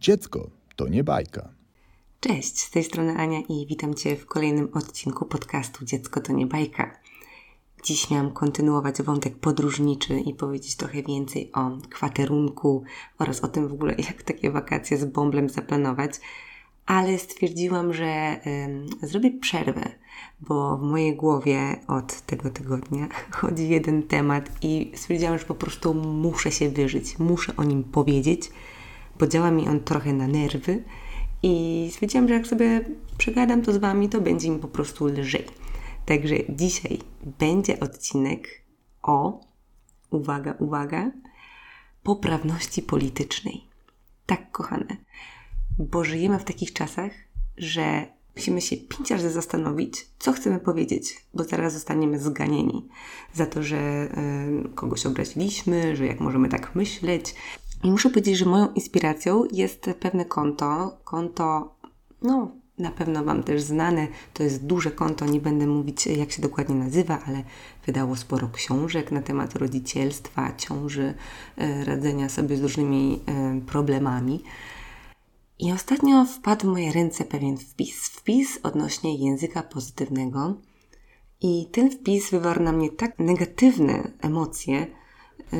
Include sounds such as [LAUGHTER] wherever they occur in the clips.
Dziecko to nie bajka. Cześć, z tej strony Ania i witam Cię w kolejnym odcinku podcastu Dziecko to nie bajka. Dziś miałam kontynuować wątek podróżniczy i powiedzieć trochę więcej o kwaterunku oraz o tym w ogóle, [LAUGHS] jak takie wakacje z bąblem zaplanować, ale stwierdziłam, że zrobię przerwę, bo w mojej głowie od tego tygodnia [LAUGHS] chodzi jeden temat i stwierdziłam, że po prostu muszę się wyżyć, muszę o nim powiedzieć, bo działa mi on trochę na nerwy i stwierdziłam, że jak sobie przegadam to z Wami, to będzie mi po prostu lżej. Także dzisiaj będzie odcinek o, uwaga, uwaga, poprawności politycznej. Tak, kochane, bo żyjemy w takich czasach, że musimy się pięć razy zastanowić, co chcemy powiedzieć, bo zaraz zostaniemy zganieni za to, że y, kogoś obraziliśmy, że jak możemy tak myśleć. I muszę powiedzieć, że moją inspiracją jest pewne konto, konto, no na pewno Wam też znane. To jest duże konto, nie będę mówić jak się dokładnie nazywa, ale wydało sporo książek na temat rodzicielstwa, ciąży, e, radzenia sobie z różnymi e, problemami. I ostatnio wpadł w moje ręce pewien wpis. Wpis odnośnie języka pozytywnego. I ten wpis wywarł na mnie tak negatywne emocje,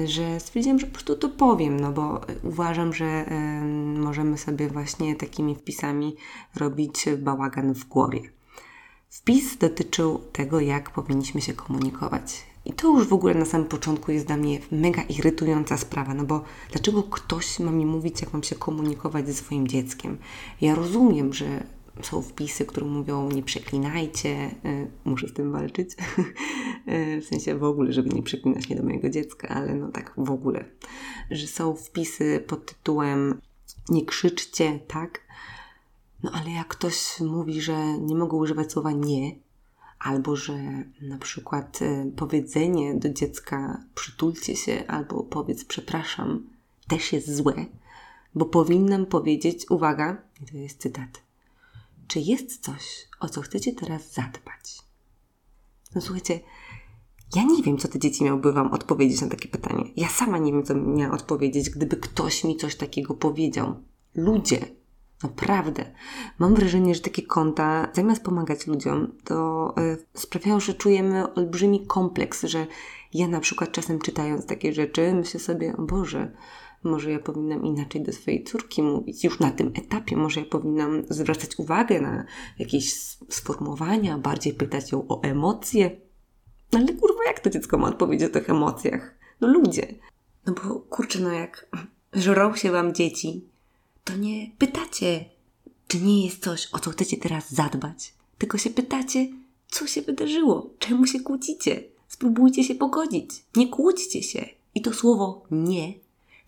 że stwierdziłam, że po prostu to powiem, no bo uważam, że możemy sobie właśnie takimi wpisami robić bałagan w głowie. Wpis dotyczył tego, jak powinniśmy się komunikować. I to już w ogóle na samym początku jest dla mnie mega irytująca sprawa, no bo dlaczego ktoś ma mi mówić, jak mam się komunikować ze swoim dzieckiem? Ja rozumiem, że są wpisy, które mówią nie przeklinajcie, y, muszę z tym walczyć, [LAUGHS] y, w sensie w ogóle, żeby nie przeklinać nie do mojego dziecka, ale no tak w ogóle, że są wpisy pod tytułem nie krzyczcie, tak? No ale jak ktoś mówi, że nie mogą używać słowa nie, albo że na przykład y, powiedzenie do dziecka przytulcie się, albo powiedz przepraszam, też jest złe, bo powinnam powiedzieć, uwaga, to jest cytat, czy jest coś, o co chcecie teraz zadbać? No słuchajcie, ja nie wiem, co te dzieci miałyby Wam odpowiedzieć na takie pytanie. Ja sama nie wiem, co miała odpowiedzieć, gdyby ktoś mi coś takiego powiedział. Ludzie, naprawdę. Mam wrażenie, że takie konta, zamiast pomagać ludziom, to y, sprawiają, że czujemy olbrzymi kompleks, że ja na przykład czasem czytając takie rzeczy, myślę sobie, o Boże, może ja powinnam inaczej do swojej córki mówić. Już na tym etapie może ja powinnam zwracać uwagę na jakieś sformułowania, bardziej pytać ją o emocje. Ale kurwa, jak to dziecko ma odpowiedzieć o tych emocjach? No ludzie. No bo kurczę, no jak żrą się wam dzieci, to nie pytacie, czy nie jest coś, o co chcecie teraz zadbać. Tylko się pytacie, co się wydarzyło, czemu się kłócicie. Spróbujcie się pogodzić. Nie kłóćcie się. I to słowo nie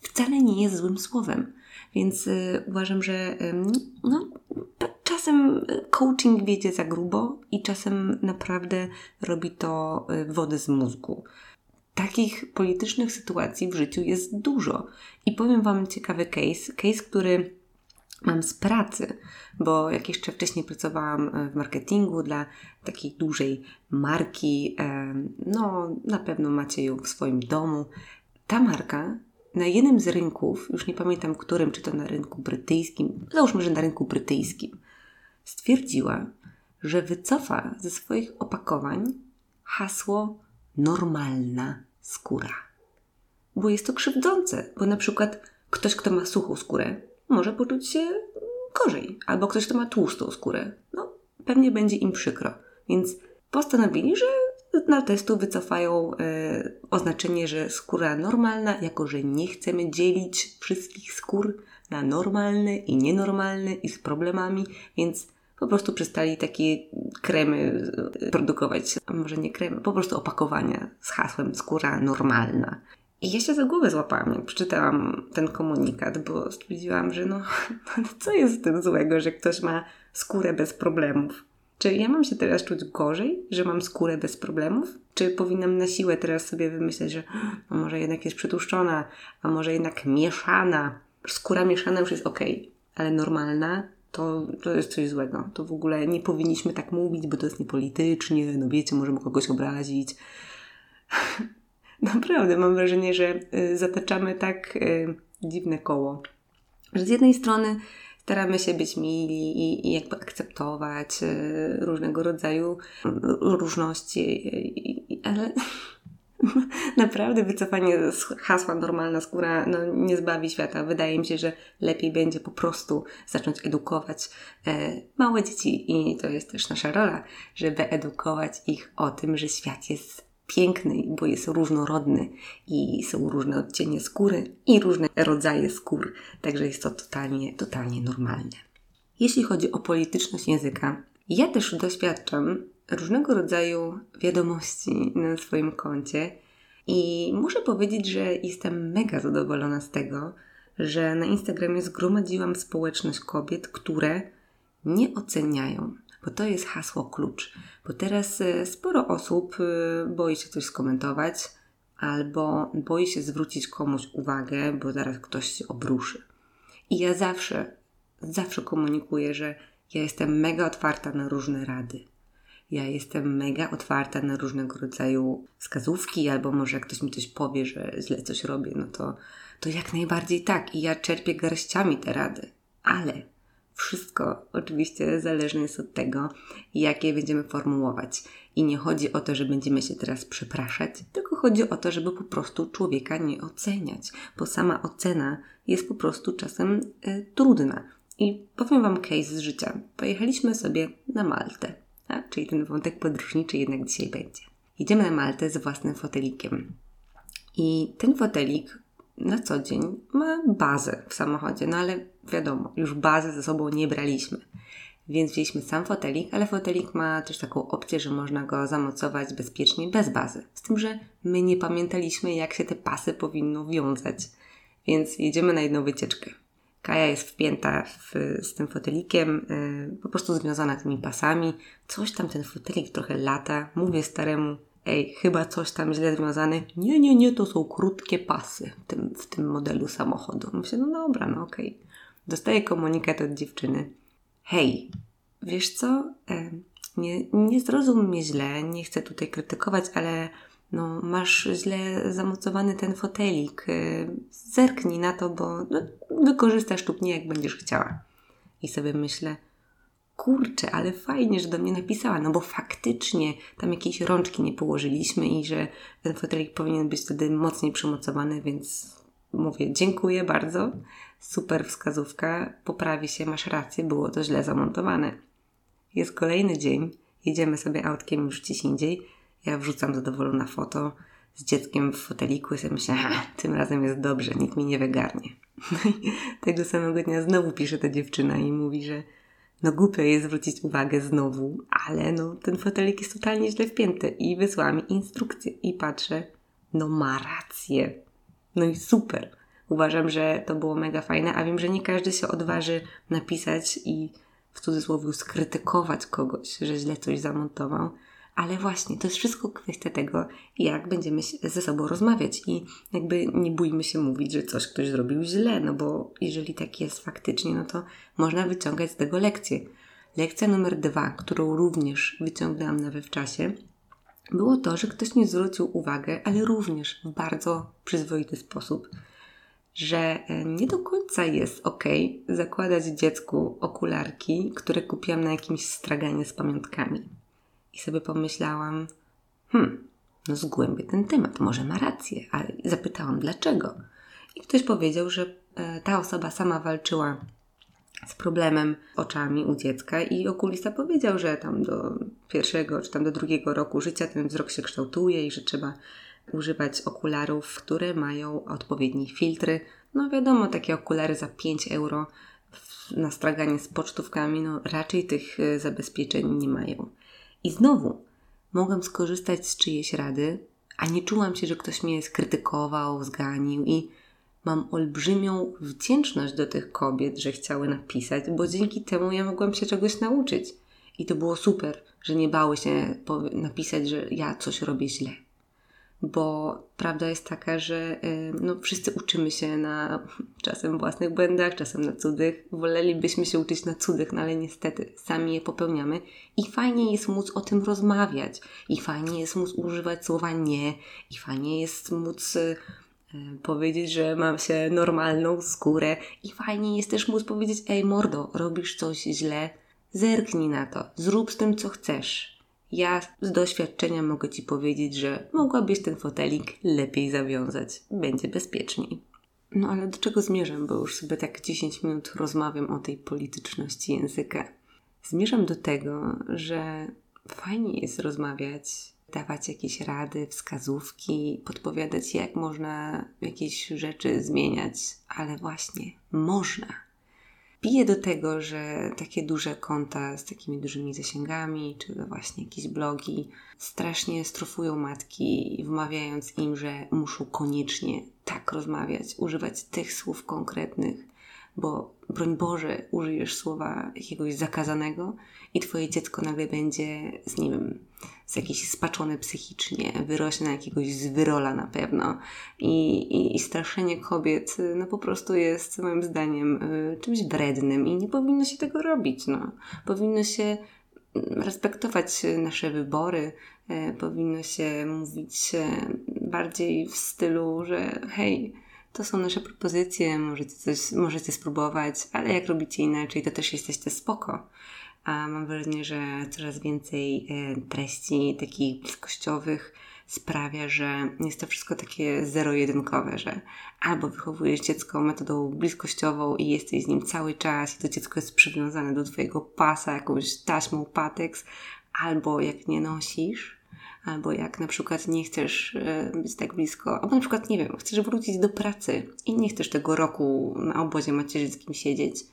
wcale nie jest złym słowem. Więc y, uważam, że y, no, czasem coaching wiedzie za grubo i czasem naprawdę robi to y, wodę z mózgu. Takich politycznych sytuacji w życiu jest dużo. I powiem Wam ciekawy case, case, który mam z pracy, bo jak jeszcze wcześniej pracowałam w marketingu dla takiej dużej marki, no na pewno macie ją w swoim domu. Ta marka na jednym z rynków, już nie pamiętam którym, czy to na rynku brytyjskim, załóżmy, że na rynku brytyjskim, stwierdziła, że wycofa ze swoich opakowań hasło normalna skóra. Bo jest to krzywdzące, bo na przykład ktoś, kto ma suchą skórę, może poczuć się gorzej, albo ktoś, kto ma tłustą skórę, no pewnie będzie im przykro. Więc postanowili, że na testu wycofają e, oznaczenie, że skóra normalna, jako że nie chcemy dzielić wszystkich skór na normalne i nienormalne i z problemami, więc po prostu przestali takie kremy e, produkować, a może nie kremy, po prostu opakowania z hasłem skóra normalna. I ja się za głowę złapałam, jak przeczytałam ten komunikat, bo stwierdziłam, że no, [LAUGHS] co jest z tym złego, że ktoś ma skórę bez problemów? Czy ja mam się teraz czuć gorzej, że mam skórę bez problemów? Czy powinnam na siłę teraz sobie wymyśleć, że może jednak jest przytłuszczona, a może jednak mieszana? Skóra mieszana już jest ok, ale normalna to, to jest coś złego. To w ogóle nie powinniśmy tak mówić, bo to jest niepolitycznie, no wiecie, możemy kogoś obrazić. [LAUGHS] Naprawdę mam wrażenie, że y, zataczamy tak y, dziwne koło Że z jednej strony staramy się być mili i, i jakby akceptować y, różnego rodzaju różności, ale [LAUGHS] naprawdę wycofanie z hasła normalna skóra no, nie zbawi świata. Wydaje mi się, że lepiej będzie po prostu zacząć edukować e, małe dzieci i to jest też nasza rola, żeby edukować ich o tym, że świat jest piękny, bo jest różnorodny i są różne odcienie skóry i różne rodzaje skór, także jest to totalnie, totalnie normalne. Jeśli chodzi o polityczność języka, ja też doświadczam różnego rodzaju wiadomości na swoim koncie i muszę powiedzieć, że jestem mega zadowolona z tego, że na Instagramie zgromadziłam społeczność kobiet, które nie oceniają, bo to jest hasło klucz. Bo teraz e, sporo osób e, boi się coś skomentować albo boi się zwrócić komuś uwagę, bo zaraz ktoś się obruszy. I ja zawsze, zawsze komunikuję, że ja jestem mega otwarta na różne rady. Ja jestem mega otwarta na różnego rodzaju wskazówki, albo może jak ktoś mi coś powie, że źle coś robię, no to, to jak najbardziej tak. I ja czerpię garściami te rady. Ale wszystko oczywiście zależne jest od tego, jak je będziemy formułować. I nie chodzi o to, że będziemy się teraz przepraszać, tylko chodzi o to, żeby po prostu człowieka nie oceniać, bo sama ocena jest po prostu czasem y, trudna. I powiem Wam case z życia. Pojechaliśmy sobie na Maltę, a, czyli ten wątek podróżniczy jednak dzisiaj będzie. Idziemy na Maltę z własnym fotelikiem. I ten fotelik na co dzień ma bazę w samochodzie, no ale wiadomo, już bazę ze sobą nie braliśmy. Więc wzięliśmy sam fotelik, ale fotelik ma też taką opcję, że można go zamocować bezpiecznie bez bazy. Z tym, że my nie pamiętaliśmy, jak się te pasy powinno wiązać. Więc jedziemy na jedną wycieczkę. Kaja jest wpięta w, z tym fotelikiem, yy, po prostu związana tymi pasami. Coś tam ten fotelik trochę lata. Mówię staremu, ej, chyba coś tam źle związane. Nie, nie, nie, to są krótkie pasy w tym, w tym modelu samochodu. Myślę, no dobra, no okej. Okay. Dostaję komunikat od dziewczyny. Hej, wiesz co? E, nie, nie zrozum mnie źle, nie chcę tutaj krytykować, ale no, masz źle zamocowany ten fotelik. E, zerknij na to, bo no, wykorzystasz lub nie, jak będziesz chciała. I sobie myślę, kurczę, ale fajnie, że do mnie napisała, no bo faktycznie tam jakieś rączki nie położyliśmy i że ten fotelik powinien być wtedy mocniej przymocowany, więc mówię dziękuję bardzo, super wskazówka, poprawi się, masz rację, było to źle zamontowane. Jest kolejny dzień, jedziemy sobie autkiem już gdzieś indziej, ja wrzucam zadowolona foto z dzieckiem w foteliku i sobie myślę, tym razem jest dobrze, nikt mi nie wygarnie. No [LAUGHS] i tego samego dnia znowu pisze ta dziewczyna i mówi, że no głupio jest zwrócić uwagę znowu, ale no ten fotelik jest totalnie źle wpięty i wysłała mi instrukcję i patrzę, no ma rację. No i super. Uważam, że to było mega fajne, a wiem, że nie każdy się odważy napisać i w cudzysłowie skrytykować kogoś, że źle coś zamontował, ale właśnie, to jest wszystko kwestia tego, jak będziemy ze sobą rozmawiać i jakby nie bójmy się mówić, że coś ktoś zrobił źle, no bo jeżeli tak jest faktycznie, no to można wyciągać z tego lekcję. Lekcja numer dwa, którą również wyciągnęłam nawet w czasie, było to, że ktoś nie zwrócił uwagę, ale również w bardzo przyzwoity sposób, że e, nie do końca jest ok zakładać dziecku okularki, które kupiłam na jakimś straganie z pamiątkami. I sobie pomyślałam, hmm, no zgłębię ten temat, może ma rację, ale zapytałam dlaczego. I ktoś powiedział, że e, ta osoba sama walczyła z problemem oczami u dziecka i okulista powiedział, że tam do pierwszego czy tam do drugiego roku życia ten wzrok się kształtuje i że trzeba używać okularów, które mają odpowiednie filtry. No wiadomo, takie okulary za 5 euro na straganie z pocztówkami, no raczej tych e, zabezpieczeń nie mają. I znowu mogłam skorzystać z czyjejś rady, a nie czułam się, że ktoś mnie skrytykował, zganił i mam olbrzymią wdzięczność do tych kobiet, że chciały napisać, bo dzięki temu ja mogłam się czegoś nauczyć. I to było super, że nie bały się napisać, że ja coś robię źle bo prawda jest taka, że no, wszyscy uczymy się na czasem własnych błędach, czasem na cudzych. Wolelibyśmy się uczyć na cudzych, no ale niestety sami je popełniamy. I fajnie jest móc o tym rozmawiać. I fajnie jest móc używać słowa nie. I fajnie jest móc y, powiedzieć, że mam się normalną skórę. I fajnie jest też móc powiedzieć, ej mordo, robisz coś źle, zerknij na to, zrób z tym co chcesz. Ja z doświadczenia mogę Ci powiedzieć, że mogłabyś ten fotelik lepiej zawiązać, będzie bezpieczniej. No ale do czego zmierzam, bo już sobie tak 10 minut rozmawiam o tej polityczności języka. Zmierzam do tego, że fajnie jest rozmawiać, dawać jakieś rady, wskazówki, podpowiadać, jak można jakieś rzeczy zmieniać, ale właśnie można. Piję do tego, że takie duże konta z takimi dużymi zasięgami, czy właśnie jakieś blogi, strasznie strofują matki, wmawiając im, że muszą koniecznie tak rozmawiać, używać tych słów konkretnych, bo broń Boże, użyjesz słowa jakiegoś zakazanego i twoje dziecko nagle będzie z nim z jakiś spaczone psychicznie, wyrośnie na jakiegoś zwyrola na pewno. I, i, I, straszenie kobiet no po prostu jest moim zdaniem y, czymś wrednym i nie powinno się tego robić. No. Powinno się respektować nasze wybory, y, powinno się mówić y, bardziej w stylu, że hej, to są nasze propozycje, możecie coś, możecie spróbować, ale jak robicie inaczej, to też jesteście spoko. A mam wrażenie, że coraz więcej e, treści takich bliskościowych sprawia, że jest to wszystko takie zero-jedynkowe, że albo wychowujesz dziecko metodą bliskościową i jesteś z nim cały czas i to dziecko jest przywiązane do twojego pasa jakąś taśmą pateks, albo jak nie nosisz, albo jak na przykład nie chcesz e, być tak blisko, albo na przykład, nie wiem, chcesz wrócić do pracy i nie chcesz tego roku na obozie macierzyńskim siedzieć,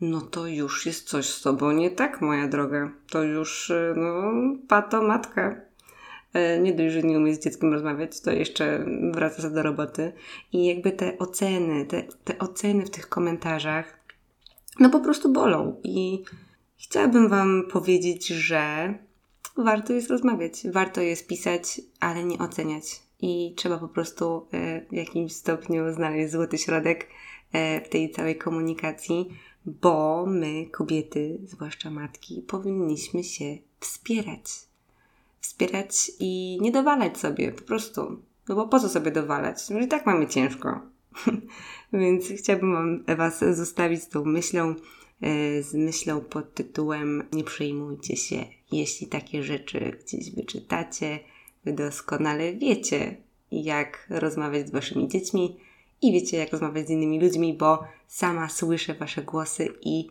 no to już jest coś z tobą nie tak, moja droga. To już, e, no, pato matka. E, nie dość, że nie umie z dzieckiem rozmawiać, to jeszcze wraca do roboty. I jakby te oceny, te, te oceny w tych komentarzach, no po prostu bolą. I chciałabym Wam powiedzieć, że warto jest rozmawiać, warto jest pisać, ale nie oceniać. I trzeba po prostu e, w jakimś stopniu znaleźć złoty środek e, w tej całej komunikacji, bo my, kobiety, zwłaszcza matki, powinniśmy się wspierać. Wspierać i nie dowalać sobie, po prostu. No bo po co sobie dowalać? No i tak mamy ciężko. [LAUGHS] Więc chciałabym Was zostawić z tą myślą, e, z myślą pod tytułem Nie przejmujcie się, jeśli takie rzeczy gdzieś wyczytacie, wy doskonale wiecie, jak rozmawiać z waszymi dziećmi i wiecie, jak rozmawiać z innymi ludźmi, bo sama słyszę wasze głosy i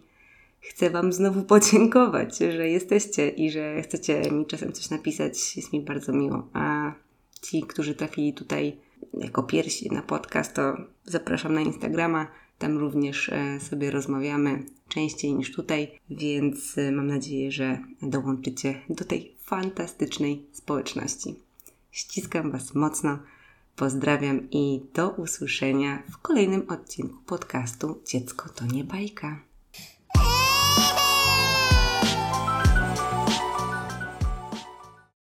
chcę wam znowu [LAUGHS] podziękować, że jesteście i że chcecie mi czasem coś napisać. Jest mi bardzo miło. A ci, którzy trafili tutaj jako pierwsi na podcast, to zapraszam na Instagrama. Tam również e, sobie rozmawiamy częściej niż tutaj, więc y, mam nadzieję, że dołączycie do tej fantastycznej społeczności. Ściskam Was mocno, pozdrawiam i do usłyszenia w kolejnym odcinku podcastu Dziecko to nie bajka.